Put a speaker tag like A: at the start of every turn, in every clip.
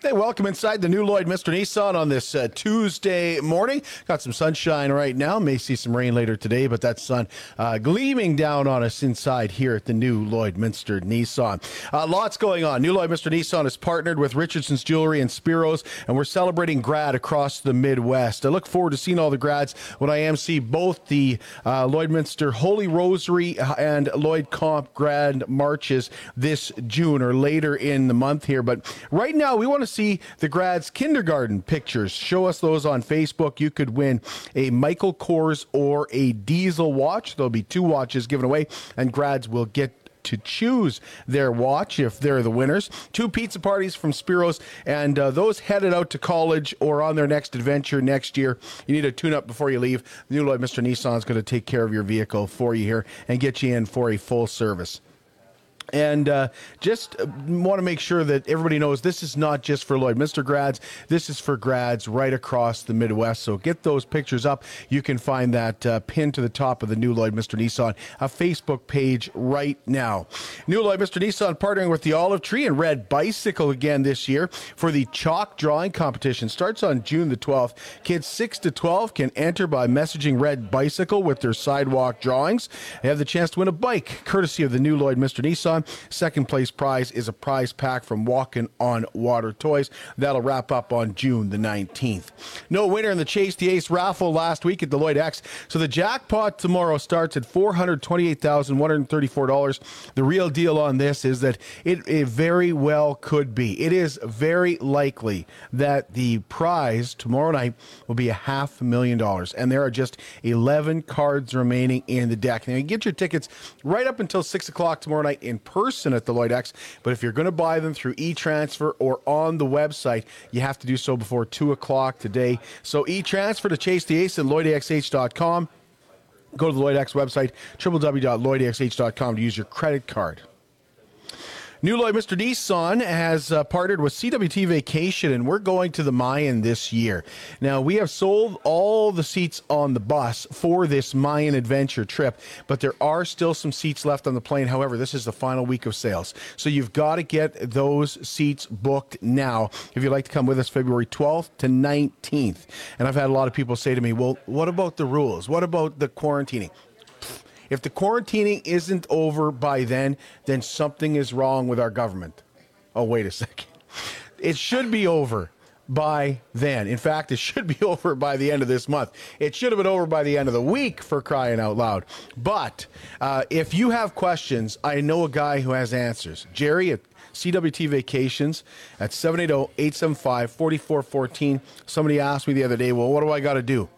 A: Hey, welcome inside the new Lloydminster Nissan on this uh, Tuesday morning. Got some sunshine right now. May see some rain later today, but that sun uh, gleaming down on us inside here at the new Lloydminster Nissan. Uh, lots going on. New Lloydminster Nissan is partnered with Richardson's Jewelry and Spiros, and we're celebrating grad across the Midwest. I look forward to seeing all the grads when I am see both the uh, Lloydminster Holy Rosary and Lloyd Comp grad marches this June or later in the month here. But right now, we want to see the grads' kindergarten pictures, show us those on Facebook. You could win a Michael Kors or a Diesel watch. There'll be two watches given away, and grads will get to choose their watch if they're the winners. Two pizza parties from Spiros, and uh, those headed out to college or on their next adventure next year. You need a tune up before you leave. The new Lloydminster Nissan is going to take care of your vehicle for you here and get you in for a full service and uh, just want to make sure that everybody knows this is not just for Lloydminster grads. This is for grads right across the Midwest. So get those pictures up. You can find that uh, pinned to the top of the new Lloydminster Nissan, a Facebook page right now. New Lloydminster Nissan partnering with the Olive Tree and Red Bicycle again this year for the chalk drawing competition. Starts on June the 12th. Kids 6 to 12 can enter by messaging Red Bicycle with their sidewalk drawings. They have the chance to win a bike courtesy of the new Lloydminster Nissan. Second place prize is a prize pack from Walking on Water Toys. That'll wrap up on June the 19th. No winner in the Chase the Ace raffle last week at the Lloyd X. So the jackpot tomorrow starts at $428,134. The real deal on this is that it, it very well could be. It is very likely that the prize tomorrow night will be a half million dollars. And there are just 11 cards remaining in the deck. Now you get your tickets right up until 6 o'clock tomorrow night in person at the Lloyd X. But if you're going to buy them through e-transfer or on the website, you have to do so before 2 o'clock today. So e-transfer to Chase the Ace at LloydXH.com. Go to the Lloyd X website, www.lloydxh.com to use your credit card. New Lloydminster Nissan has uh, partnered with CWT Vacation, and we're going to the Mayan this year. Now, we have sold all the seats on the bus for this Mayan adventure trip, but there are still some seats left on the plane. However, this is the final week of sales. So you've got to get those seats booked now if you'd like to come with us February 12th to 19th. And I've had a lot of people say to me, well, what about the rules? What about the quarantining? If the quarantining isn't over by then, then something is wrong with our government. Oh, wait a second. It should be over by then. In fact, it should be over by the end of this month. It should have been over by the end of the week for crying out loud. But uh, if you have questions, I know a guy who has answers. Jerry at CWT Vacations at 780 875 4414. Somebody asked me the other day, well, what do I got to do?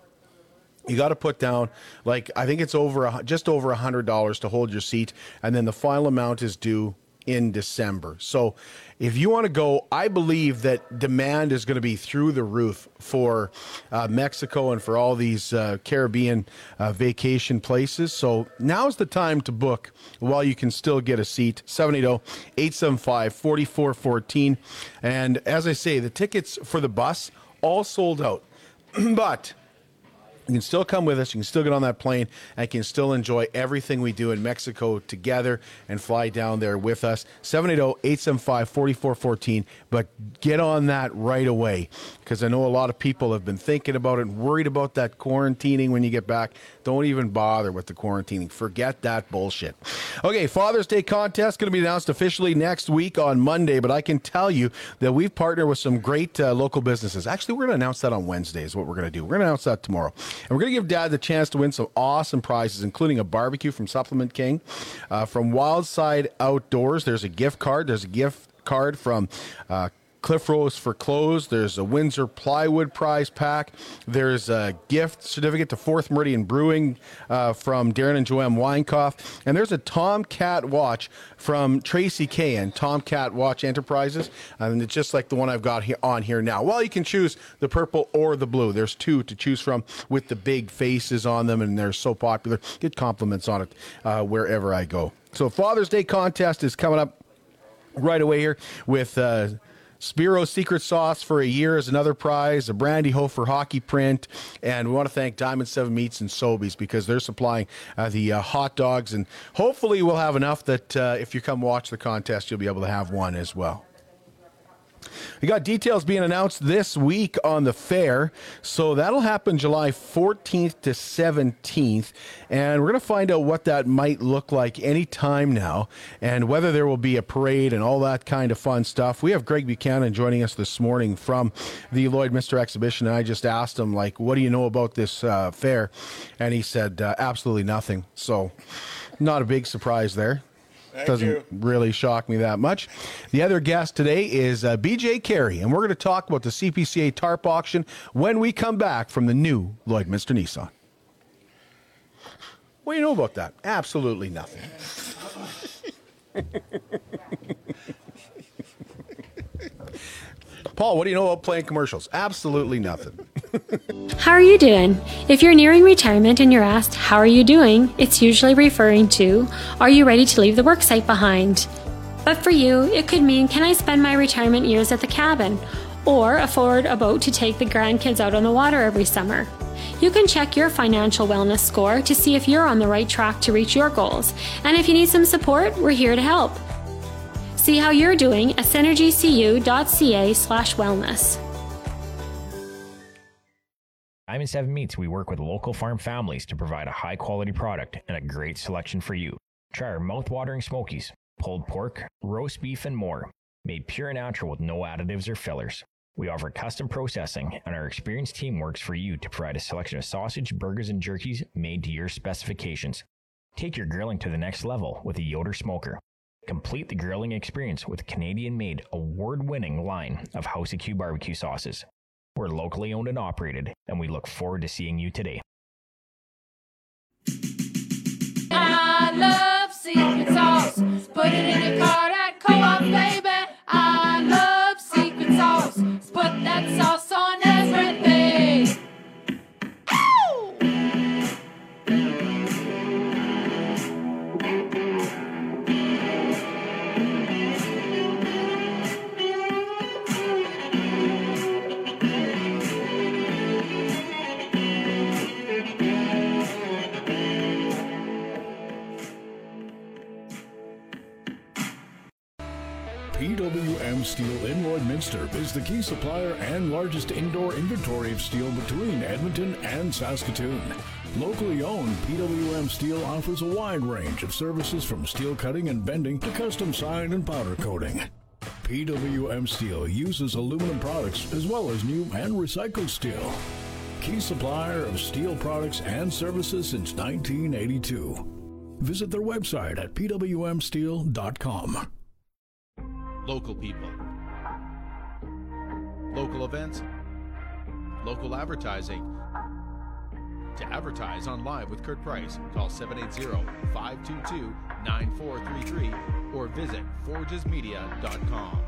A: You got to put down like I think it's over a, just over a hundred dollars to hold your seat, and then the final amount is due in December. So if you want to go, I believe that demand is going to be through the roof for uh, Mexico and for all these uh, Caribbean uh, vacation places. So now's the time to book while you can still get a seat. 780 875 4414. And as I say, the tickets for the bus all sold out. but you can still come with us. You can still get on that plane and can still enjoy everything we do in Mexico together and fly down there with us. 780-875-4414. But get on that right away because I know a lot of people have been thinking about it and worried about that quarantining when you get back. Don't even bother with the quarantining. Forget that bullshit. Okay, Father's Day contest going to be announced officially next week on Monday, but I can tell you that we've partnered with some great uh, local businesses. Actually, we're going to announce that on Wednesday is what we're going to do. We're going to announce that tomorrow. And we're going to give Dad the chance to win some awesome prizes, including a barbecue from Supplement King. Uh, from Wildside Outdoors, there's a gift card. There's a gift card from uh, Cliff Rose for clothes. There's a Windsor plywood prize pack. There's a gift certificate to Fourth Meridian Brewing uh, from Darren and Joanne Weinkoff. And there's a Tomcat watch from Tracy Kay and Tomcat Watch Enterprises. And it's just like the one I've got here on here now. Well, you can choose the purple or the blue. There's two to choose from with the big faces on them, and they're so popular. Get compliments on it uh, wherever I go. So Father's Day contest is coming up right away here with uh, Spiro Secret Sauce for a year is another prize, a Brandy Hofer hockey print, and we want to thank Diamond Seven Meats and Sobeys because they're supplying uh, the uh, hot dogs, and hopefully we'll have enough that uh, if you come watch the contest, you'll be able to have one as well. We got details being announced this week on the fair. So that'll happen July 14th to 17th. And we're going to find out what that might look like any time now and whether there will be a parade and all that kind of fun stuff. We have Greg Buchanan joining us this morning from the Lloydminster exhibition. And I just asked him, like, what do you know about this uh, fair? And he said, uh, absolutely nothing. So not a big surprise there.
B: Thank
A: Doesn't
B: you.
A: really shock me that much. The other guest today is uh, BJ Carey, and we're going to talk about the CPCA TARP auction when we come back from the new Lloydminster Nissan. What do you know about that? Absolutely nothing. Paul, what do you know about playing commercials? Absolutely nothing.
C: How are you doing? If you're nearing retirement and you're asked, How are you doing? it's usually referring to, Are you ready to leave the worksite behind? But for you, it could mean, Can I spend my retirement years at the cabin? Or afford a boat to take the grandkids out on the water every summer? You can check your financial wellness score to see if you're on the right track to reach your goals. And if you need some support, we're here to help. See how you're doing at synergycu.ca slash wellness.
D: Diamond 7 Meats, we work with local farm families to provide a high quality product and a great selection for you. Try our mouth-watering smokies, pulled pork, roast beef, and more, made pure and natural with no additives or fillers. We offer custom processing, and our experienced team works for you to provide a selection of sausage, burgers, and jerkies made to your specifications. Take your grilling to the next level with a Yoder smoker. Complete the grilling experience with Canadian made, award winning line of House of Q barbecue sauces. We're locally owned and operated, and we look forward to seeing you today.
E: I love secret sauce. Put it in your cart at co-op, baby. I love
F: PWM Steel in Lloydminster is the key supplier and largest indoor inventory of steel between Edmonton and Saskatoon. Locally owned, PWM Steel offers a wide range of services from steel cutting and bending to custom sign and powder coating. PWM Steel uses aluminum products as well as new and recycled steel. Key supplier of steel products and services since 1982. Visit their website at pwmsteel.com.
G: Local people. Local events. Local advertising. To advertise on Live with Kurt Price, call 780-522-9433 or visit forgesmedia.com.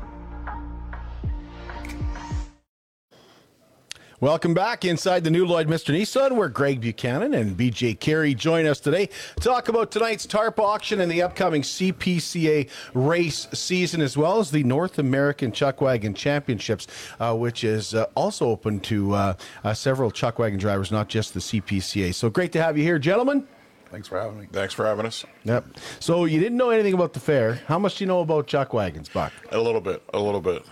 A: Welcome back inside the new Lloydminster Nissan, where Greg Buchanan and BJ Carey join us today to talk about tonight's TARP auction and the upcoming CPCA race season, as well as the North American Chuckwagon Championships, uh, which is uh, also open to uh, uh, several chuckwagon drivers, not just the CPCA. So great to have you here, gentlemen.
B: Thanks for having me. Thanks for having us.
A: Yep. So you didn't know anything about the fair. How much do you know about chuck wagons, Buck?
B: A little bit, a little bit.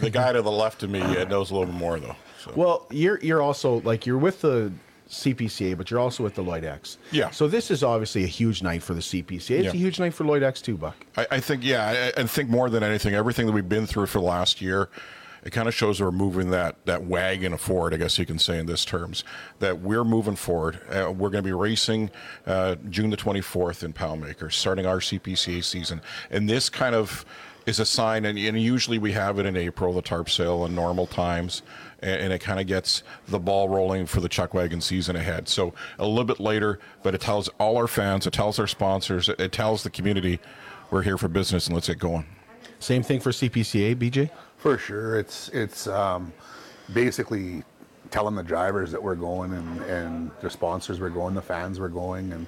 B: the guy to the left of me uh, knows a little bit more though. So.
A: Well, you're you're also like you're with the CPCA, but you're also with the Lloyd X.
B: Yeah.
A: So this is obviously a huge night for the CPCA. It's
B: Yeah.
A: a huge night for Lloyd X too, Buck.
B: I, I think, yeah, I, I think more than anything, everything that we've been through for the last year, it kind of shows we're moving that that wagon forward. I guess you can say in this terms that we're moving forward. Uh, we're going to be racing uh, June the 24th in Poundmaker, starting our CPCA season, and this kind of is a sign, and, and usually we have it in April, the tarp sale in normal times, and, it kind of gets the ball rolling for the chuck wagon season ahead. So a little bit later, but it tells all our fans, it tells our sponsors, it tells the community we're here for business and let's get going.
A: Same thing for CPCA, BJ.
H: For sure, it's it's um, basically telling the drivers that we're going and and the sponsors we're going, the fans we're going, and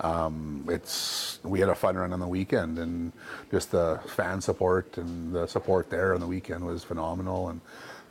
H: um, it's we had a fun run on the weekend and just the fan support and the support there on the weekend was phenomenal and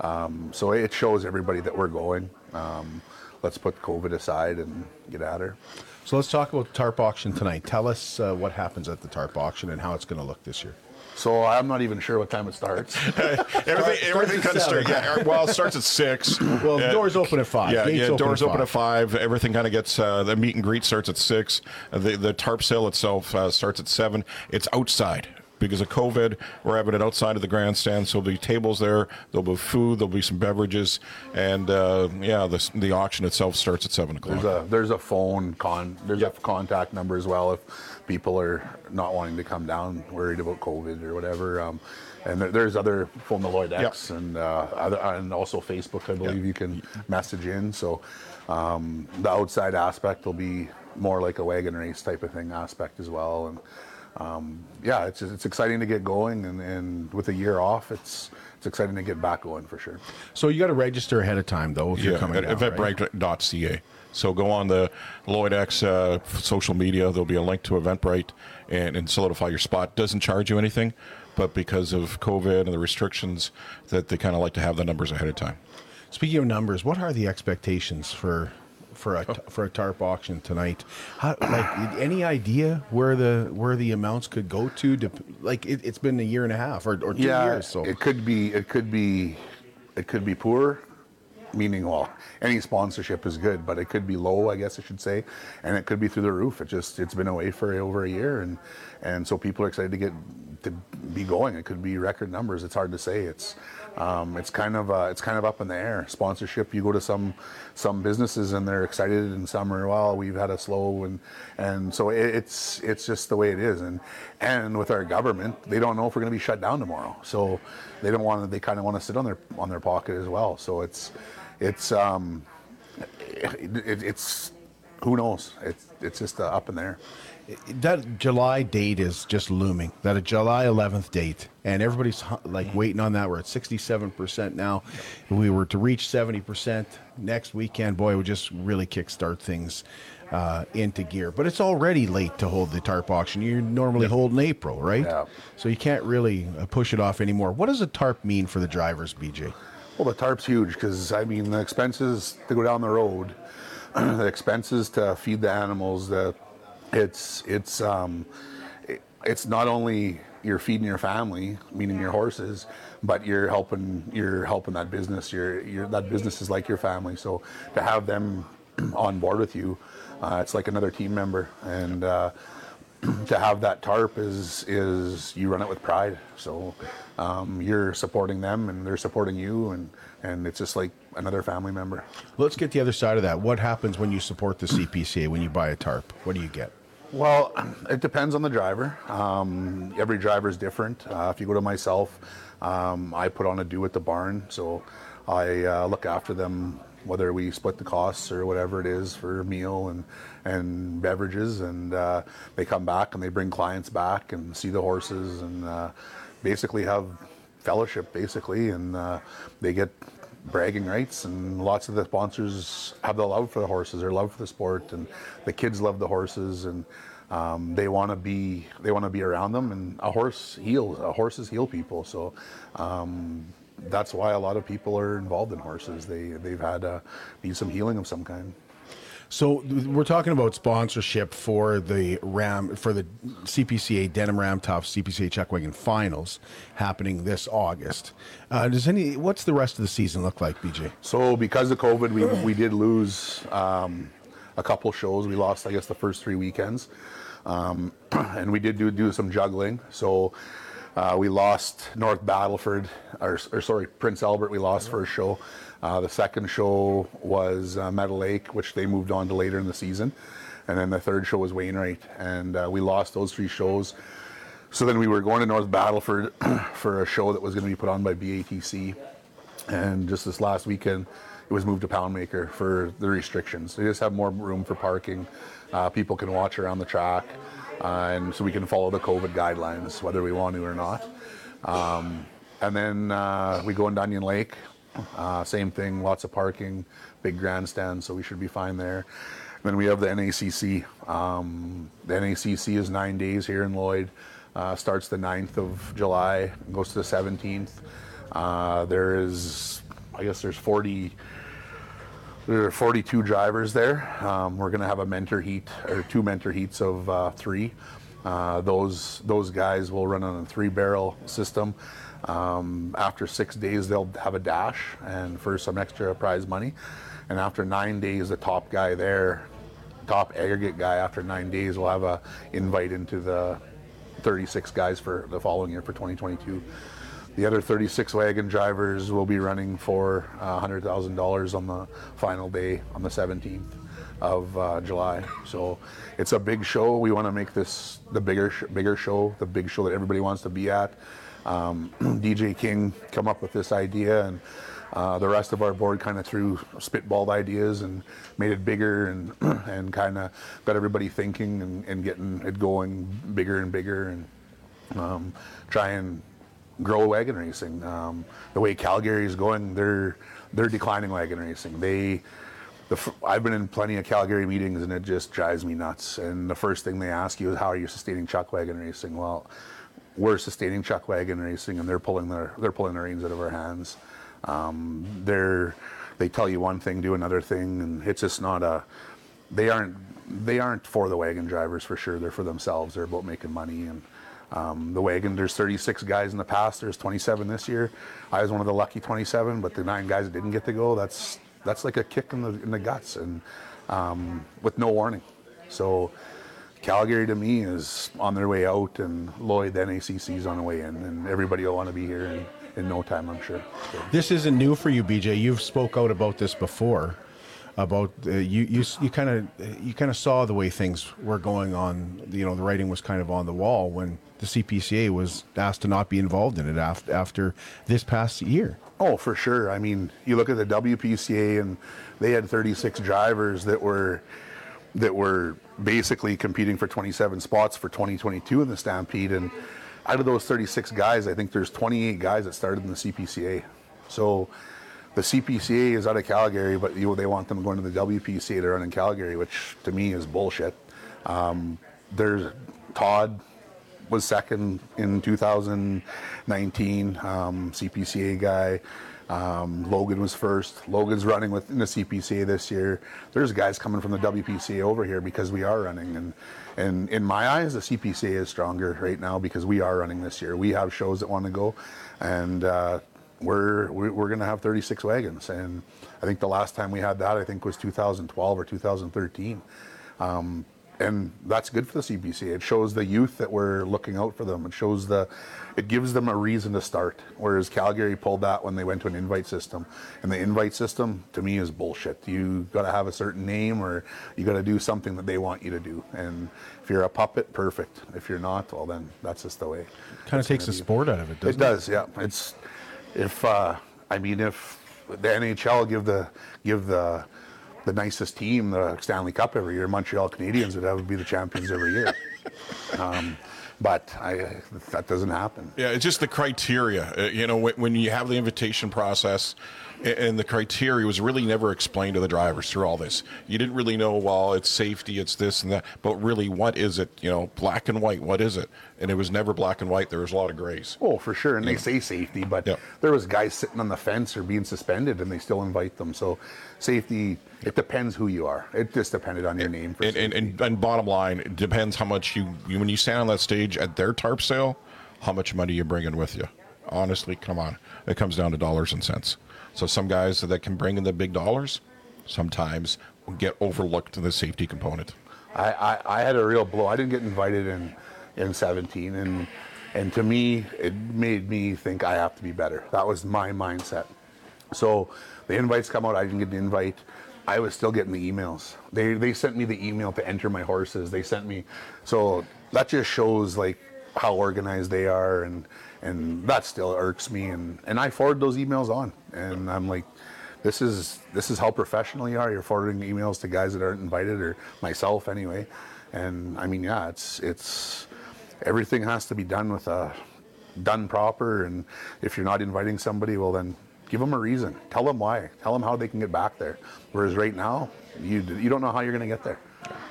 H: um, so it shows everybody that we're going. Um, let's put COVID aside and get at her.
A: So let's talk about the tarp auction tonight. Tell us uh, what happens at the tarp auction and how it's going to look this year.
H: So I'm not even sure what time it starts.
B: everything everything kind of starts. Yeah, well, it starts at six.
A: Well,
B: Uh,
A: doors open at five.
B: Yeah,
A: Gates
B: yeah.
A: open
B: doors
A: at
B: open at
A: five.
B: five. Everything kind of gets uh, the meet and greet starts at six. Uh, the the tarp sale itself uh, starts at seven. It's outside. Because of COVID, we're having it outside of the grandstand. So there'll be tables there. There'll be food. There'll be some beverages, and uh, yeah, the the auction itself starts at seven o'clock.
H: There's a there's a phone con there's
B: Yep.
H: a contact number as well if people are not wanting to come down, worried about COVID or whatever. Um, and there, there's other phone the Lloyd X and uh, other, and also Facebook. I believe you can message in. So um, the outside aspect will be more like a wagon race type of thing aspect as well. And um, yeah, it's it's exciting to get going. And, and with a year off, it's it's exciting to get back going for sure.
A: So you got to register ahead of time, though, if you're coming
B: at
A: down, right?
B: eventbrite.ca. So go on the Lloyd X uh, social media. There'll be a link to Eventbrite and, and solidify your spot. Doesn't charge you anything, but because of COVID and the restrictions, that they kind of like to have the numbers ahead of time.
A: Speaking of numbers, what are the expectations for for a for a tarp auction tonight? How, like any idea where the where the amounts could go to? to like it, it's been a year and a half or, or two years. So
H: it could be it could be it could be poor meaning well any sponsorship is good but it could be low i guess i should say and it could be through the roof. It just it's been away for over a year and and so people are excited to get to be going. It could be record numbers. It's hard to say. It's um, it's kind of uh, it's kind of up in the air. Sponsorship you go to some some businesses and they're excited and some are well we've had a slow and and so it, it's it's just the way it is. And and with our government they don't know if we're going to be shut down tomorrow. So they don't want to they kind of want to sit on their on their pocket as well so it's it's um it, it, it's who knows it's it's just uh, up in there
A: that July date is just looming. That a July 11th date, and everybody's like waiting on that. We're at 67 percent now. If we were to reach 70 percent next weekend, boy, it would just really kickstart things uh, into gear. But it's already late to hold the tarp auction. You normally hold in April, right?
H: Yeah.
A: So you can't really uh, push it off anymore. What does a tarp mean for the drivers, BJ?
H: Well, the tarp's huge because I mean the expenses to go down the road, the expenses to feed the animals, the it's it's um, it, it's not only you're feeding your family, meaning your horses, but you're helping you're helping that business. Your your that business is like your family. So to have them on board with you, uh, it's like another team member, and uh, to have that tarp is is you run it with pride. So um, you're supporting them, and they're supporting you, and and it's just like another family member.
A: Let's get the other side of that. What happens when you support the CPCA when you buy a tarp? What do you get?
H: Well, it depends on the driver. Um, every driver is different. Uh, if you go to myself, um, I put on a do at the barn, so I uh, look after them, whether we split the costs or whatever it is for meal and and beverages, and uh, they come back and they bring clients back and see the horses and uh, basically have fellowship, basically, and uh, they get bragging rights and lots of the sponsors have the love for the horses or love for the sport and the kids love the horses and um, they want to be they want to be around them and a horse heals uh, horses heal people so um, that's why a lot of people are involved in horses they they've had uh, need some healing of some kind
A: So we're talking about sponsorship for the Ram for the CPCA Denim Ram Top CPCA Chuckwagon Finals happening this August. Uh, does any what's the rest of the season look like, BJ?
H: So because of COVID, we, we did lose um, a couple shows. We lost, I guess, the first three weekends, um, and we did do do some juggling. So Uh, we lost North Battleford, or, or sorry, Prince Albert. We lost first show. Uh, the second show was uh, Meadow Lake, which they moved on to later in the season, and then the third show was Wainwright, and uh, we lost those three shows. So then we were going to North Battleford for a show that was going to be put on by BATC, and just this last weekend, it was moved to Poundmaker for the restrictions. They just have more room for parking. Uh, people can watch around the track, and so we can follow the COVID guidelines, whether we want to or not. Um, and then uh, we go into Onion Lake. Uh, same thing, lots of parking, big grandstand, so we should be fine there. then we have the NACC. Um, the NACC is nine days here in Lloyd. Uh, starts the 9th of July, goes to the 17th. Uh, there is, I guess, there's 40. There are 42 drivers there. Um, we're going to have a mentor heat or two mentor heats of uh, three. Uh, those those guys will run on a three barrel system. Um, after six days, they'll have a dash and for some extra prize money. And after nine days, the top guy there, top aggregate guy, after nine days, will have a invite into the 36 guys for the following year for 2022. The other 36 wagon drivers will be running for uh, $100,000 on the final day on the 17th of uh, July. So it's a big show. We want to make this the bigger, sh- bigger show, the big show that everybody wants to be at. Um, DJ King come up with this idea, and uh, the rest of our board kind of threw spitballed ideas and made it bigger and and kind of got everybody thinking and, and getting it going bigger and bigger and um, try and grow wagon racing. Um, the way Calgary is going, they're they're declining wagon racing. They, the, I've been in plenty of Calgary meetings and it just drives me nuts. And the first thing they ask you is, "How are you sustaining chuck wagon racing?" Well, we're sustaining chuck wagon racing, and they're pulling their they're pulling the reins out of our hands. Um, they're they tell you one thing, do another thing, and it's just not a. They aren't they aren't for the wagon drivers for sure. They're for themselves. They're about making money and. Um, the wagon, there's 36 guys in the past. There's 27 this year. I was one of the lucky 27, but the nine guys that didn't get to go, that's that's like a kick in the in the guts and um, with no warning. So Calgary to me is on their way out, and Lloyd, the NACC, is on the way in, and everybody will want to be here in, in no time, I'm sure. So,
A: This isn't new for you, BJ. You've spoke out about this before. About uh, you, you, you kind of, you kind of saw the way things were going on. You know, the writing was kind of on the wall when the CPCA was asked to not be involved in it after after this past year.
H: Oh, for sure. I mean, you look at the WPCA, and they had 36 drivers that were that were basically competing for 27 spots for 2022 in the Stampede. And out of those 36 guys, I think there's 28 guys that started in the CPCA. So the CPCA is out of Calgary, but you, they want them going to the WPCA to run in Calgary, which to me is bullshit. Um, there's Todd was second in 2019, um, CPCA guy. Um, Logan was first. Logan's running within the CPCA this year. There's guys coming from the WPCA over here because we are running, and and in my eyes, the CPCA is stronger right now because we are running this year. We have shows that want to go, and uh, we're we're, we're going to have 36 wagons. And I think the last time we had that, I think was 2012 or 2013. Um, and that's good for the CBC. It shows the youth that we're looking out for them. It shows the, it gives them a reason to start. Whereas Calgary pulled that when they went to an invite system, and the invite system to me is bullshit. You got to have a certain name, or you got to do something that they want you to do. And if you're a puppet, perfect. If you're not, well then that's just the way.
A: Kind of takes the
H: be.
A: sport out of it, doesn't
H: It
A: it?
H: does, yeah. It's if uh, I mean if the NHL give the give the the nicest team the Stanley Cup every year, Montreal Canadiens would have to be the champions every year. um, but I, that doesn't happen.
B: Yeah, it's just the criteria. Uh, you know, when, when you have the invitation process, a- and the criteria was really never explained to the drivers through all this. You didn't really know, well, it's safety, it's this and that, but really, what is it? You know, black and white, what is it? And it was never black and white. There was a lot of grays.
H: Oh, for sure. And they say safety, but
B: Yeah.
H: there was guys sitting on the fence or being suspended, and they still invite them. So safety, it depends who you are. It just depended on your name. For
B: And, and, and, and bottom line, it depends how much you, you, when you stand on that stage at their tarp sale, how much money you bringing with you. Honestly, come on. It comes down to dollars and cents. So some guys that can bring in the big dollars sometimes get overlooked in the safety component.
H: I, I, I had a real blow. I didn't get invited in in 17, and And to me, it made me think I have to be better. That was my mindset. So the invites come out. I didn't get the invite. I was still getting the emails. They they sent me the email to enter my horses. They sent me. So that just shows like how organized they are, and and that still irks me. And and I forward those emails on, and I'm like, this is this is how professional you are. You're forwarding emails to guys that aren't invited, or myself anyway. And I mean, yeah, it's it's everything has to be done with a done proper. And if you're not inviting somebody, well then give them a reason. Tell them why. Tell them how they can get back there. Whereas right now, you you don't know how you're going to get there.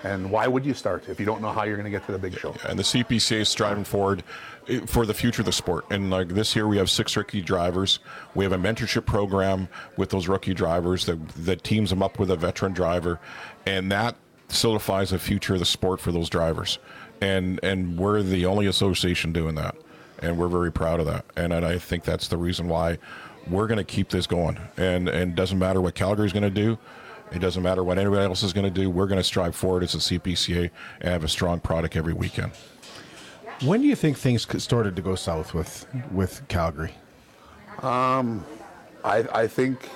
H: And why would you start if you don't know how you're going to get to the big show?
B: and the CPCA is striving forward eh, for the future of the sport. And like this year, we have six rookie drivers. We have a mentorship program with those rookie drivers that that teams them up with a veteran driver, and that solidifies the future of the sport for those drivers. And and we're the only association doing that, and we're very proud of that. And, and I think that's the reason why we're going to keep this going. And and doesn't matter what Calgary's going to do. It doesn't matter what anybody else is going to do. We're going to strive forward as a CPCA and have a strong product every weekend.
A: When do you think things started to go south with with Calgary?
H: Um, I, I think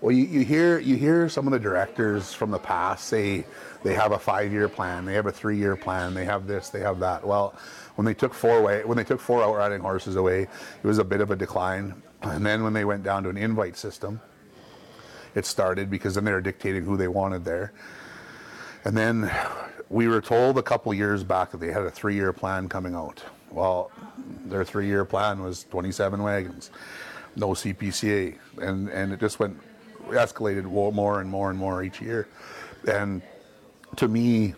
H: well you, you hear you hear some of the directors from the past say they have a five year plan, they have a three year plan, they have this, they have that. Well, when they took four away when they took four outriding horses away, it was a bit of a decline. And then when they went down to an invite system, it started because then they were dictating who they wanted there. And then we were told a couple years back that they had a three year plan coming out. Well, their three year plan was 27 wagons, no CPCA. And, and it just went, escalated more and more and more each year. And to me,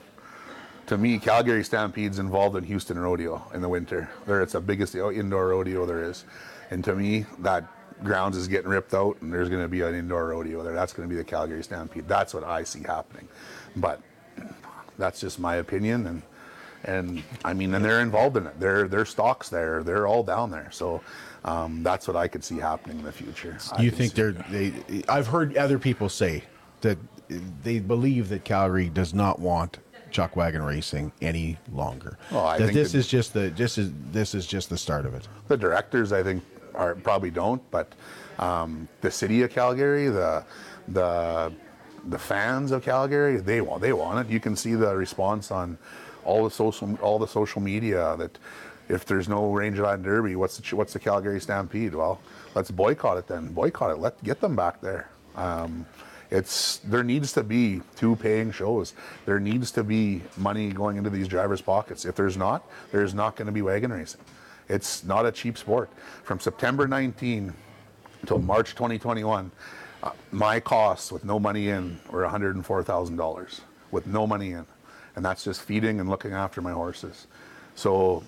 H: to me, Calgary Stampede's involved in Houston Rodeo in the winter. There, it's the biggest indoor rodeo there is, and to me, that grounds is getting ripped out, and there's going to be an indoor rodeo there. That's going to be the Calgary Stampede. That's what I see happening, but that's just my opinion, and and I mean, and they're involved in it. Their their stocks there, they're all down there. So um, that's what I could see happening in the future. I
A: you think they're they? I've heard other people say that they believe that Calgary does not want chuck wagon racing any longer.
H: I
A: that
H: think
A: this
H: that-
A: is just the this is this is just the start of it.
H: The directors, I think, are probably don't, but um, the city of Calgary, the the the fans of Calgary, they want they want it. You can see the response on all the social all the social media that if there's no Rangeland Derby, what's the what's the Calgary Stampede? Well, let's boycott it then. Boycott it. Let get them back there. Um, it's there needs to be two paying shows. There needs to be money going into these drivers' pockets. If there's not, there's not going to be wagon racing. It's not a cheap sport. From September 19 until March 2021, uh, my costs with no money in were $104,000 with no money in, and that's just feeding and looking after my horses. So,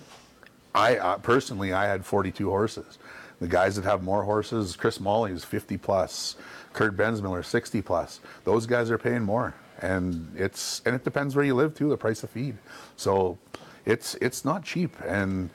H: I uh, personally, I had 42 horses. The guys that have more horses, Chris Molly is 50 plus, Kurt Bensmiller 60 plus. Those guys are paying more, and it's and it depends where you live too. The price of feed, so it's it's not cheap, and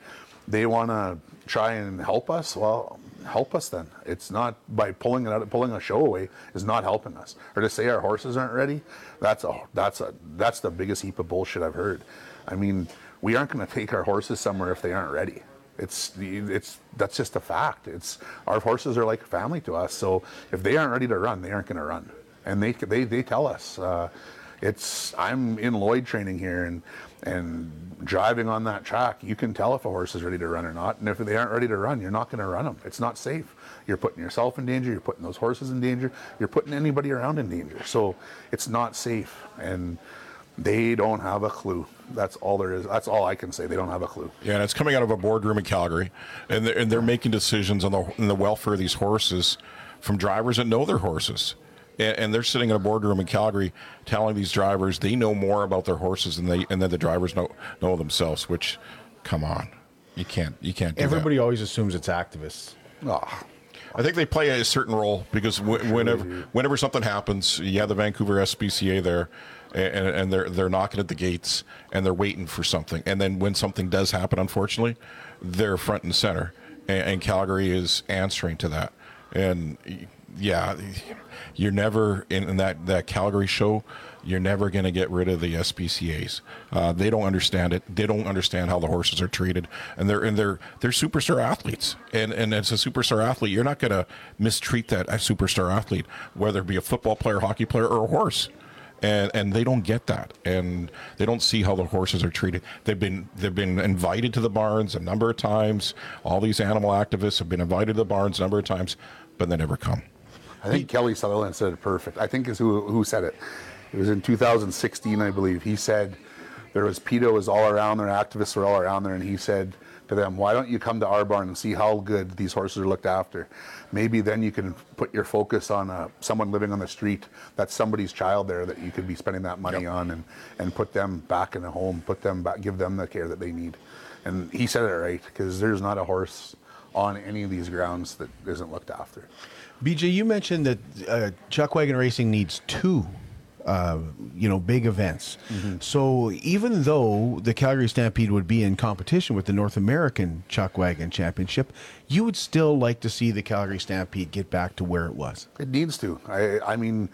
H: they want to try and help us. Well, help us then. It's not by pulling it out, pulling a show away is not helping us, or to say our horses aren't ready. That's a that's a that's the biggest heap of bullshit I've heard. I mean, we aren't going to take our horses somewhere if they aren't ready. It's it's that's just a fact. It's our horses are like family to us. So if they aren't ready to run, they aren't going to run, and they they they tell us. Uh, it's I'm in Lloyd training here, and and driving on that track, you can tell if a horse is ready to run or not. And if they aren't ready to run, you're not going to run them. It's not safe. You're putting yourself in danger. You're putting those horses in danger. You're putting anybody around in danger. So it's not safe, and they don't have a clue. That's all there is. That's all I can say. They don't have a clue.
B: Yeah, and it's coming out of a boardroom in Calgary, and they're, and they're making decisions on the on the welfare of these horses from drivers that know their horses, and, and they're sitting in a boardroom in Calgary telling these drivers they know more about their horses than they and then the drivers know know themselves. Which, come on, you can't you can't. Do
A: Everybody always assumes it's activists.
H: Ah,
B: I think they play a certain role because w- whenever whenever something happens, you have the Vancouver SPCA there, and, and they're they're knocking at the gates and they're waiting for something. And then when something does happen, unfortunately, they're front and center, and, and Calgary is answering to that. And yeah, you're never in, in that that Calgary show. you're never going to get rid of the SPCA's. Uh, they don't understand it. They don't understand how the horses are treated, and they're and they're they're superstar athletes. And and as a superstar athlete, you're not going to mistreat that superstar athlete, whether it be a football player, hockey player, or a horse. And and they don't get that, and they don't see how the horses are treated. They've been they've been invited to the barns a number of times. All these animal activists have been invited to the barns a number of times, but they never come.
H: I think Kelly Sutherland said it perfect. I think is who who said it. It was in 2016, I believe. He said there was PETA was all around there, activists were all around there, and he said to them, "Why don't you come to our barn and see how good these horses are looked after? Maybe then you can put your focus on uh, someone living on the street. That's somebody's child there that you could be spending that money on, and and put them back in a home, put them back, give them the care that they need." And he said it right because there's not a horse on any of these grounds that isn't looked after.
A: BJ, you mentioned that uh, Chuck Wagon Racing needs two, uh, you know, big events. So even though the Calgary Stampede would be in competition with the North American Chuck Wagon Championship, you would still like to see the Calgary Stampede get back to where it was.
H: It needs to. I, I mean,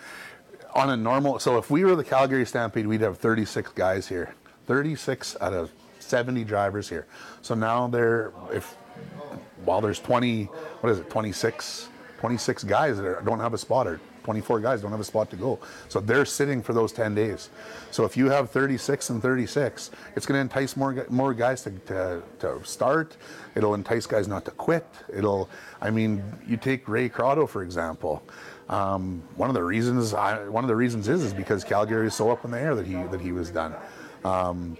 H: on a normal. So if we were the Calgary Stampede, we'd have 36 guys here. 36 out of 70 drivers here. So now they're if while there's 20, what is it, 26, 26 guys that don't have a spot or 24 guys don't have a spot to go. So they're sitting for those 10 days. So if you have 36 and 36, it's going to entice more more guys to, to, to start. It'll entice guys not to quit. It'll, I mean, you take Ray Croteau for example. Um, one of the reasons, I, one of the reasons is, is because Calgary is so up in the air that he that he was done. Um,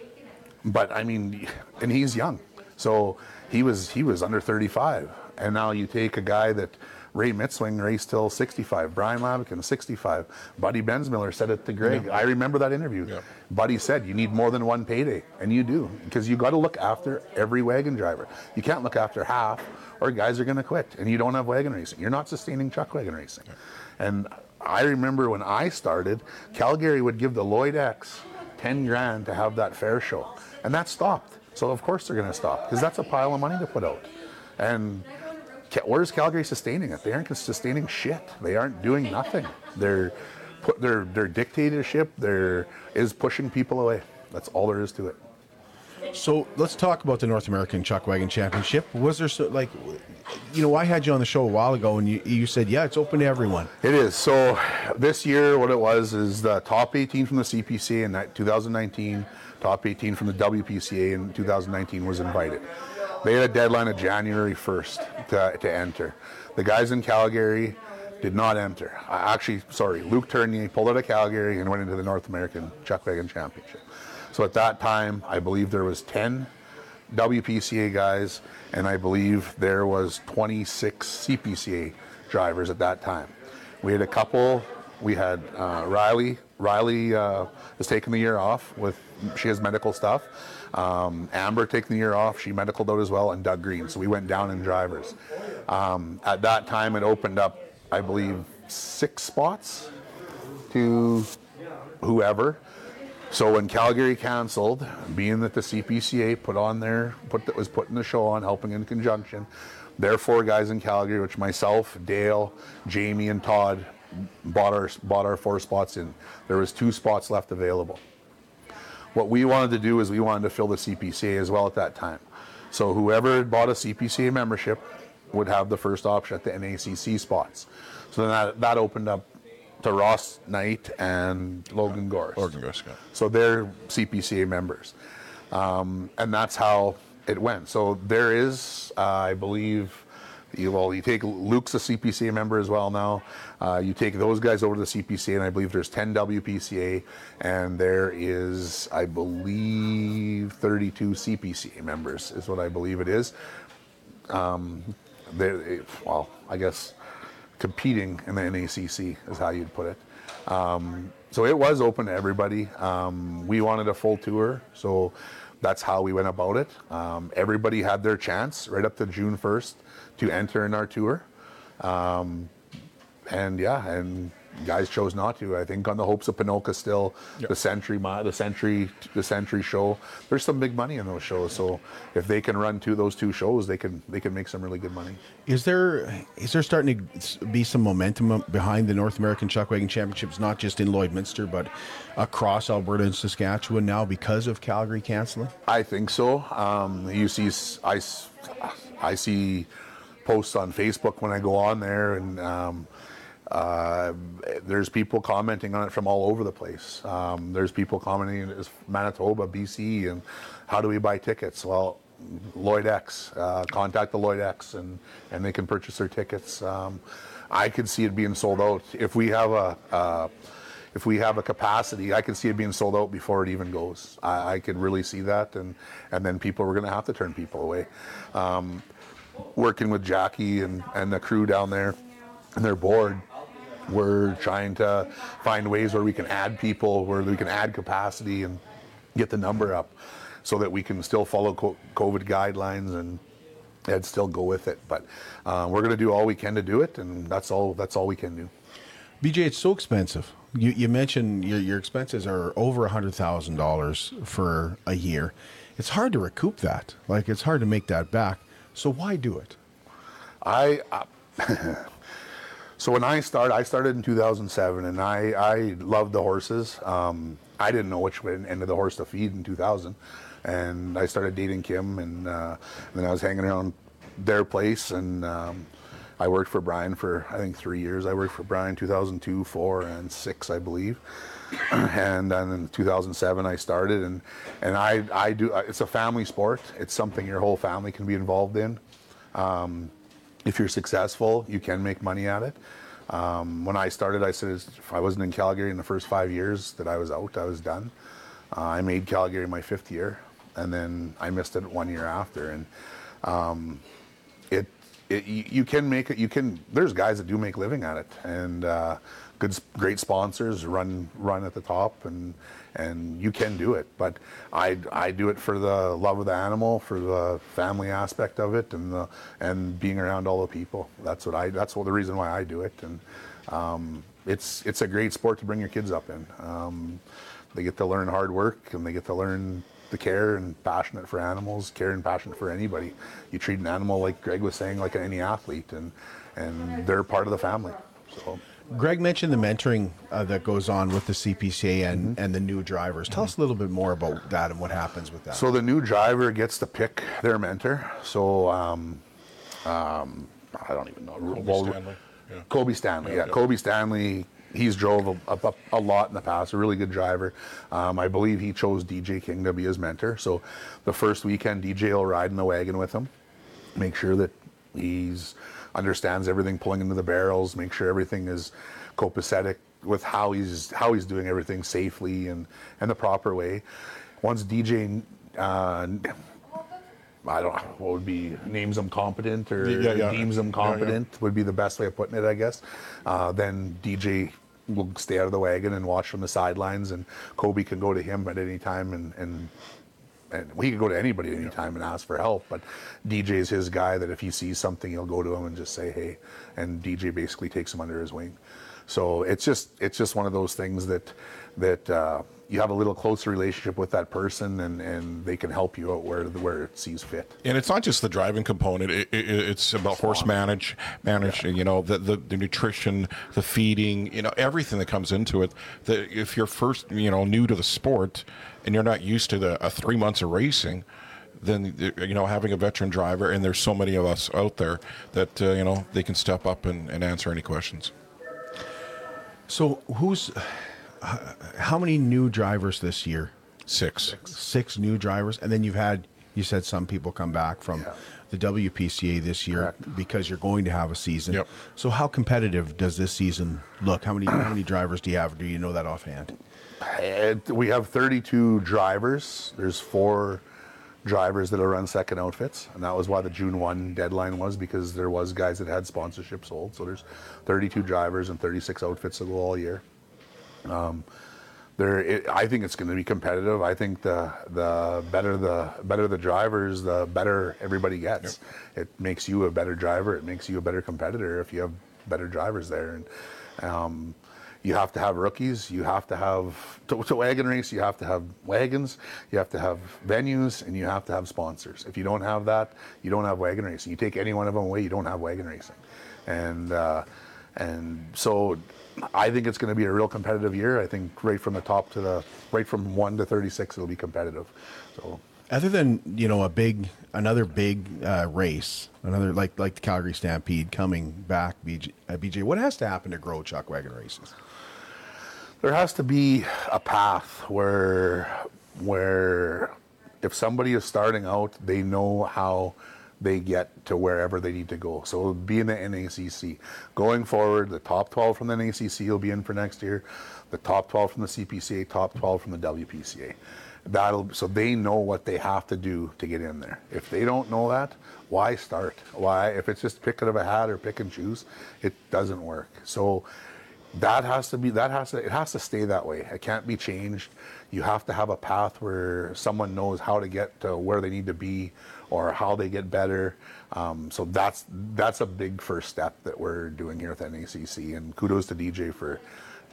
H: but I mean, and he's young, so he was he was under 35, and now you take a guy that Ray Mitsuing raced till 65, Brian Laboucane 65, Buddy Bensmiller said it to Greg. I remember that interview.
B: Yeah.
H: Buddy said you need more than one payday, and you do because you got to look after every wagon driver. You can't look after half, or guys are going to quit, and you don't have wagon racing. You're not sustaining chuck wagon racing, and. I remember when I started, Calgary would give the Lloyd X 10 grand to have that fair show. And that stopped. So of course they're going to stop because that's a pile of money to put out. And where's Calgary sustaining it? They aren't sustaining shit. They aren't doing nothing. They're put their their dictatorship there is pushing people away. That's all there is to it.
A: So let's talk about the North American Chuck Wagon Championship. Was there so, like, you know, I had you on the show a while ago, and you, you said, yeah, it's open to everyone.
H: It is. So this year, what it was is the top 18 from the CPCA in 2019, top 18 from the WPCA in 2019 was invited. They had a deadline of January 1st to, to enter. The guys in Calgary did not enter. Uh, Actually, sorry, Luke Tournier pulled out of Calgary and went into the North American Chuck Wagon Championship. So at that time, I believe there was 10 WPCA guys, and I believe there was 26 CPCA drivers at that time. We had a couple. We had uh, Riley. Riley uh, has taken the year off with she has medical stuff. Um, Amber taking the year off. She medicaled out as well, and Doug Green. So we went down in drivers. Um, at that time, it opened up, I believe, six spots to whoever. So when Calgary canceled, being that the CPCA put on their put that was putting the show on, helping in conjunction, their four guys in Calgary, which myself, Dale, Jamie, and Todd bought our bought our four spots in. There was two spots left available. What we wanted to do is we wanted to fill the CPCA as well at that time. So whoever bought a CPCA membership would have the first option at the NACC spots. So then that, that opened up to Ross Knight and Logan Gorst.
B: Logan Gorst, yeah.
H: So they're CPCA members. Um, and that's how it went. So there is, uh, I believe, you, well, you take Luke's a CPCA member as well now. Uh, you take those guys over to the CPCA, and I believe there's 10 WPCA, and there is, I believe, 32 CPCA members, is what I believe it is. Um, well, I guess competing in the NACC is how you'd put it. Um, so it was open to everybody. Um, we wanted a full tour, so that's how we went about it. Um, everybody had their chance right up to June 1st to enter in our tour. Um, and yeah, and guys chose not to. I think on the hopes of Ponoka still, the Century, the Century, the Century show. There's some big money in those shows. So if they can run two those two shows, they can they can make some really good money.
A: Is there is there starting to be some momentum behind the North American Chuckwagon Championships, not just in Lloydminster, but across Alberta and Saskatchewan now because of Calgary canceling?
H: I think so. Um, you see, I, I see posts on Facebook when I go on there, and um, uh, there's people commenting on it from all over the place. Um, there's people commenting as Manitoba, BC, and how do we buy tickets? Well, Lloyd X, uh, contact the Lloyd X, and and they can purchase their tickets. Um, I could see it being sold out if we have a. Uh, if we have a capacity, I could see it being sold out before it even goes. I, I could really see that, and and then people were going to have to turn people away. Um, working with Jackie and and the crew down there, and their board, we're trying to find ways where we can add people, where we can add capacity and get the number up, so that we can still follow COVID guidelines and and still go with it. But uh, we're going to do all we can to do it, and that's all that's all we can do.
A: BJ, it's so expensive. You, you mentioned your, your expenses are over $100,000 for a year. It's hard to recoup that. Like, it's hard to make that back. So, why do it?
H: I uh, so when I started, I started in 2007, and I I loved the horses. Um, I didn't know which end of the horse to feed in 2000, and I started dating Kim, and, uh, and then I was hanging around their place, and um, I worked for Brian for I think three years. I worked for Brian 2002, four, and six, I believe. and then in 2007 I started, and and I I do. It's a family sport. It's something your whole family can be involved in Um, if you're successful, you can make money at it. Um, when I started, I said if I wasn't in Calgary in the first five years that I was out, I was done. Uh, I made Calgary my fifth year, and then I missed it one year after. And um, it, it you, can make it. You can. There's guys that do make living at it, and uh, good, great sponsors run run at the top, and and you can do it. But I I do it for the love of the animal, for the family aspect of it, and the and being around all the people. That's what I. That's what the reason why I do it, and um, it's it's a great sport to bring your kids up in. Um, they get to learn hard work, and they get to learn the care and passionate for animals, care and passionate for anybody. You treat an animal like Greg was saying, like any athlete, and and they're part of the family. So.
A: Greg mentioned the mentoring uh, that goes on with the CPCA and, and the new drivers. Tell us a little bit more about that and what happens with that.
H: So the new driver gets to pick their mentor. So um, um, I don't even know.
B: Kobe Stanley, yeah.
H: Kobe Stanley. Yeah,
B: Yeah, yeah.
H: Kobe Stanley. He's drove a, a, a lot in the past. A really good driver. Um, I believe he chose DJ King to be his mentor. So the first weekend, DJ will ride in the wagon with him. Make sure that he's understands everything pulling into the barrels. Make sure everything is copacetic with how he's how he's doing everything safely and and the proper way. Once DJ uh, I don't know what would be names him competent or
B: Yeah, yeah.
H: deems him
B: Yeah, yeah.
H: competent would be the best way of putting it, I guess. Uh, then DJ will stay out of the wagon and watch from the sidelines, and Kobe can go to him at any time and. and and he could go to anybody at any time and ask for help, but DJ is his guy that if he sees something, he'll go to him and just say, "Hey," and DJ basically takes him under his wing. So it's just it's just one of those things that that uh, you have a little closer relationship with that person, and, and they can help you out where where it sees fit.
B: And it's not just the driving component; it, it, it's about horse manage, manage. You know, the, the the nutrition, the feeding. You know, everything that comes into it. That if you're first, you know, new to the sport, and you're not used to the uh, three months of racing, then you know having a veteran driver, and there's so many of us out there that uh, you know they can step up and, and answer any questions.
A: So, who's h- how many new drivers this year?
B: Six.
A: Six new drivers, and then you've had you said some people come back from
H: Yeah.
A: the WPCA this year
H: Correct.
A: because you're going to have a season.
B: Yep.
A: So, how competitive does this season look? How many how many drivers do you have? Do you know that offhand?
H: We have 32 drivers. There's four drivers that'll run second outfits, and that was why the June 1 deadline was because there was guys that had sponsorship sold. So there's 32 drivers and 36 outfits that go all year. Um, there, it, I think it's going to be competitive. I think the the better the better the drivers, the better everybody gets. It makes you a better driver. It makes you a better competitor if you have better drivers there. And um, you have to have rookies. You have to have to, to wagon race. You have to have wagons. You have to have venues, and you have to have sponsors. If you don't have that, you don't have wagon racing. You take any one of them away, you don't have wagon racing. And uh, and so, I think it's going to be a real competitive year. I think right from the top to the right from one to thirty six, it'll be competitive. So
A: Other than you know a big another big uh, race, another like like the Calgary Stampede coming back, BJ, uh, BJ, what has to happen to grow chuck wagon races?
H: there has to be a path where where if somebody is starting out, they know how they get to wherever they need to go. So it'll be in the NACC. Going forward, the top 12 from the NACC will be in for next year. The top 12 from the CPCA, top 12 from the WPCA. That'll so they know what they have to do to get in there. If they don't know that, why start? Why if it's just pick out of a hat or pick and choose, it doesn't work. So that has to be that has to it has to stay that way it can't be changed you have to have a path where someone knows how to get to where they need to be or how they get better um, so that's that's a big first step that we're doing here with NACC and kudos to DJ for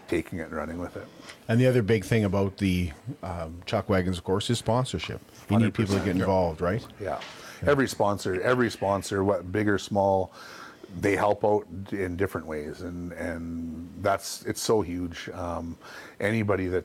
H: taking it and running with it
A: And the other big thing about the um, chuck wagons, of course, is sponsorship. You need people to get involved, right?
H: Yeah. Every sponsor, every sponsor, what big or small, they help out in different ways, and and that's it's so huge. Um, anybody that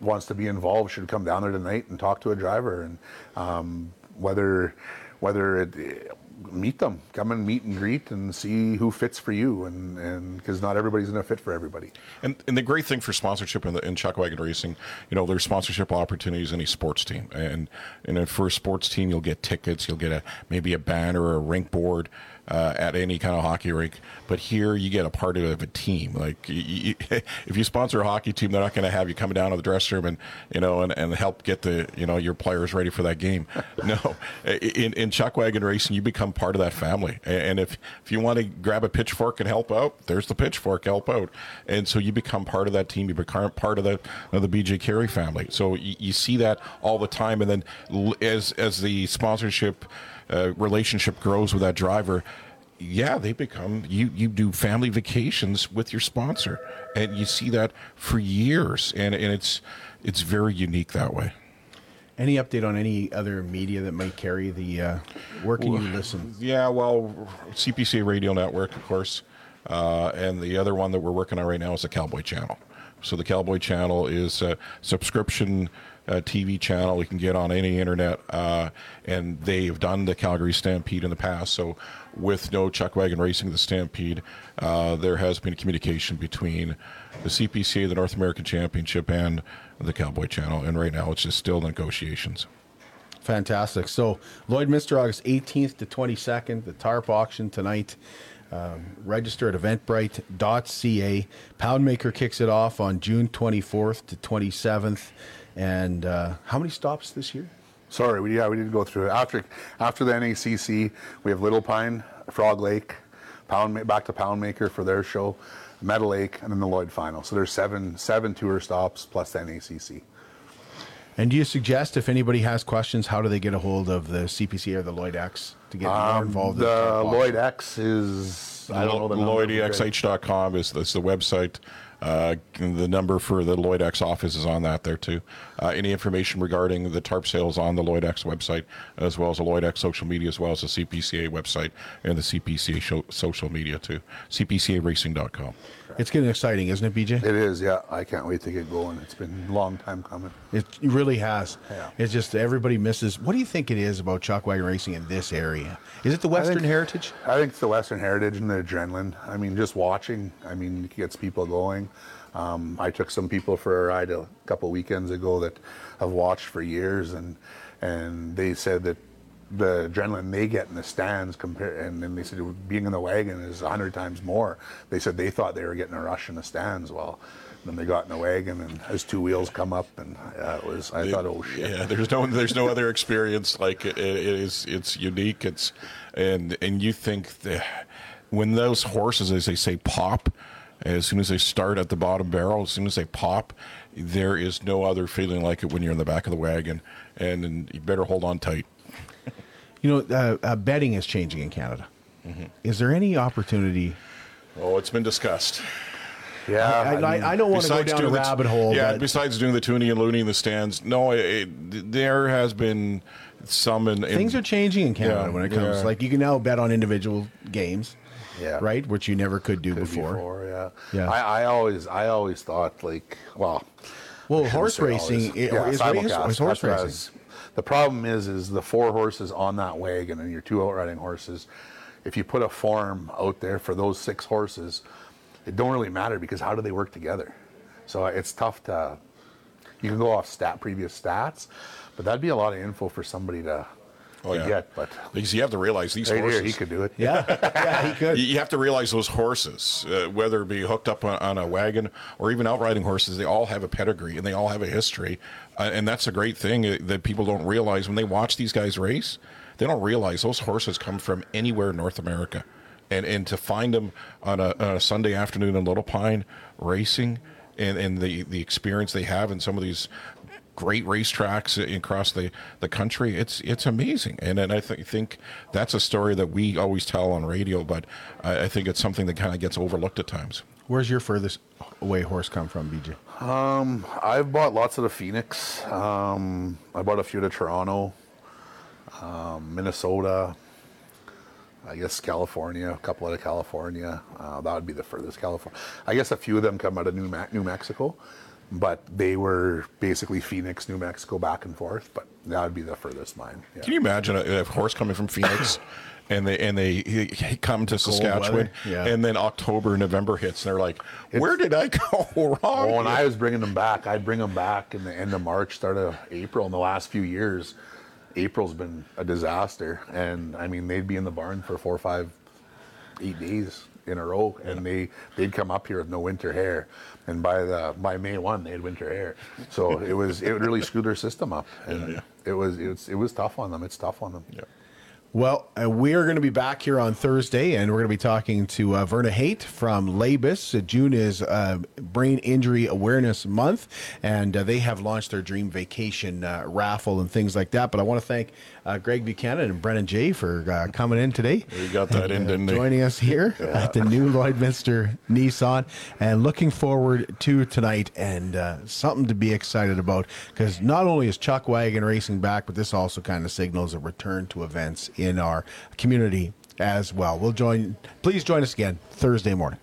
H: wants to be involved should come down there tonight and talk to a driver, and um, whether whether it meet them, come and meet and greet, and see who fits for you, and and because not everybody's going to fit for everybody.
B: And, and the great thing for sponsorship in, the, in chuck wagon racing, you know, there's sponsorship opportunities in a sports team, and and for a sports team, you'll get tickets, you'll get a maybe a banner or a rink board uh, at any kind of hockey rink. But here, you get a part of a team. Like you, you, if you sponsor a hockey team, they're not going to have you come down to the dressing room and you know and, and help get the you know your players ready for that game. no, in in chuck wagon racing, you become part of that family. And if if you want to grab a pitchfork and help out, there's the pitchfork help out. And so you become part of that team. You become part of the the BJ Carey family. So you, you see that all the time. And then as as the sponsorship uh, relationship grows with that driver, yeah, they become you. You do family vacations with your sponsor, and you see that for years, and and it's it's very unique that way.
A: Any update on any other media that might carry the? Uh, where can you listen?
B: Yeah, well, CPC Radio Network, of course, uh, and the other one that we're working on right now is the Cowboy Channel. So the Cowboy Channel is a subscription uh, TV channel you can get on any internet, uh, and they've done the Calgary Stampede in the past. So with no Chuck Wagon Racing, the Stampede, uh, there has been communication between the CPCA, the North American Championship, and the Cowboy Channel, and right now it's just still negotiations.
A: Fantastic. So Lloydminster, August 18th to 22nd, the TARP auction tonight. Um, register at eventbrite.ca. Poundmaker kicks it off on June 24th to 27th. And uh, how many stops this year?
H: Sorry, we, yeah, we didn't go through it. After after the NACC, we have Little Pine, Frog Lake, Pound back to Poundmaker for their show, Meadow Lake, and then the Lloyd Final. So there's seven seven tour stops plus the NACC.
A: And do you suggest if anybody has questions, how do they get a hold of the CPC or the Lloyd X to get more involved? in
H: Um, The
A: TARP?
H: Lloyd X is I don't know the number.
B: LloydXH.com is, is the website. Uh, the number for the Lloyd X office is on that there too. Uh, any information regarding the TARP sales on the Lloyd X website, as well as the Lloyd X social media, as well as the CPCA website and the CPCA show, social media too. CPCARacing.com.
A: It's getting exciting, isn't it, BJ?
H: It is, yeah. I can't wait to get going. It's been a long time coming.
A: It really has.
H: Yeah.
A: It's just everybody misses. What do you think it is about chuck wagon racing in this area? Is it the Western
H: think-
A: Heritage?
H: I think it's the Western Heritage and the adrenaline. I mean, just watching, I mean, it gets people going. Um, I took some people for a ride a couple weekends ago that have watched for years, and and they said that the adrenaline they get in the stands compared, and then they said being in the wagon is a hundred times more. They said they thought they were getting a rush in the stands. Well, then they got in the wagon, and as two wheels come up, and uh, it was. I thought, oh shit.
B: Yeah, there's no there's no other experience like it, it is. It's unique. It's and and you think that when those horses, as they say, pop. As soon as they start at the bottom barrel, as soon as they pop, there is no other feeling like it when you're in the back of the wagon, and, and you better hold on tight.
A: You know, uh, uh, betting is changing in Canada.
H: Mm-hmm.
A: Is there any opportunity?
B: Oh, it's been discussed.
H: Yeah,
A: I,
H: I
A: I,
H: mean,
A: I don't want to go
B: Besides
A: down a
B: doing the-
A: rabbit hole.
B: Yeah,
A: but
B: besides doing the Toonie and Loonie in the stands, no, it, it, there has been some in, in
A: things are changing in Canada
B: Yeah,
A: when it comes.
B: yeah.
A: Like you can now bet on individual games,
H: Yeah.
A: right, which you never could do
H: Could
A: before.
H: before, yeah.
A: Yeah.
H: I, I always, I always thought like, well,
A: Well, horse racing
H: always.
A: i-
H: Yeah,
A: is,
H: simulcast.
A: is horse racing.
H: was- The problem is, is the four horses on that wagon and your two outriding horses. If you put a farm out there for those six horses, it don't really matter because how do they work together? So it's tough to. You can go off stat previous stats, but that'd be a lot of info for somebody to,
B: Oh,
H: to
B: yeah.
H: get. But
B: Because you have to realize these
H: right
B: horses.
H: here, he could do it.
A: Yeah, yeah, he could.
B: You you have to realize those horses, uh, whether it be hooked up on, on a wagon or even outriding horses, they all have a pedigree and they all have a history. Uh, and that's a great thing uh, that people don't realize when they watch these guys race. They don't realize those horses come from anywhere in North America. And, and to find them on a, on a Sunday afternoon in Little Pine racing and, and the, the experience they have in some of these great racetracks across the, the country. It's it's amazing, and, and I th- think that's a story that we always tell on radio, but I, I think it's something that kind of gets overlooked at times.
A: Where's your furthest away horse come from, BJ?
H: I've bought lots of the Phoenix. Um, I bought a few to Toronto, um, Minnesota. I guess California, a couple out of California. Uh, that would be the furthest California. I guess a few of them come out of New, Me- New Mexico, but they were basically Phoenix, New Mexico, back and forth. But that would be the furthest mine. Yeah.
B: Can you imagine a, a horse coming from Phoenix? And they and they he, he come to Saskatchewan,
A: yeah.
B: and then October, November hits, and they're like, "Where did I go wrong?"
H: Oh, when? I was bringing them back, I'd bring them back in the end of March, start of April. In the last few years, April's been a disaster, and I mean they'd be in the barn for four, five, eight days in a row, and they they'd come up here with no winter hair, and by the by May one they had winter hair, so it was it really screwed their system up, and
B: yeah.
H: it was it was it was tough on them. It's tough on them.
B: Yeah.
A: Well, uh, we are going to be back here on Thursday, and we're going to be talking to uh, Verna Haight from Labus. Uh, June is uh, Brain Injury Awareness Month, and uh, they have launched their Dream Vacation uh, raffle and things like that. But I want to thank uh, Greg Buchanan and Brennan Jay for uh, coming in today.
B: You got that in, didn't they?
A: joining us here at the new Lloydminster Nissan, and looking forward to tonight and uh, something to be excited about because not only is Chuck Wagon racing back, but this also kind of signals a return to events in our community as well. We'll join. Please join us again Thursday morning.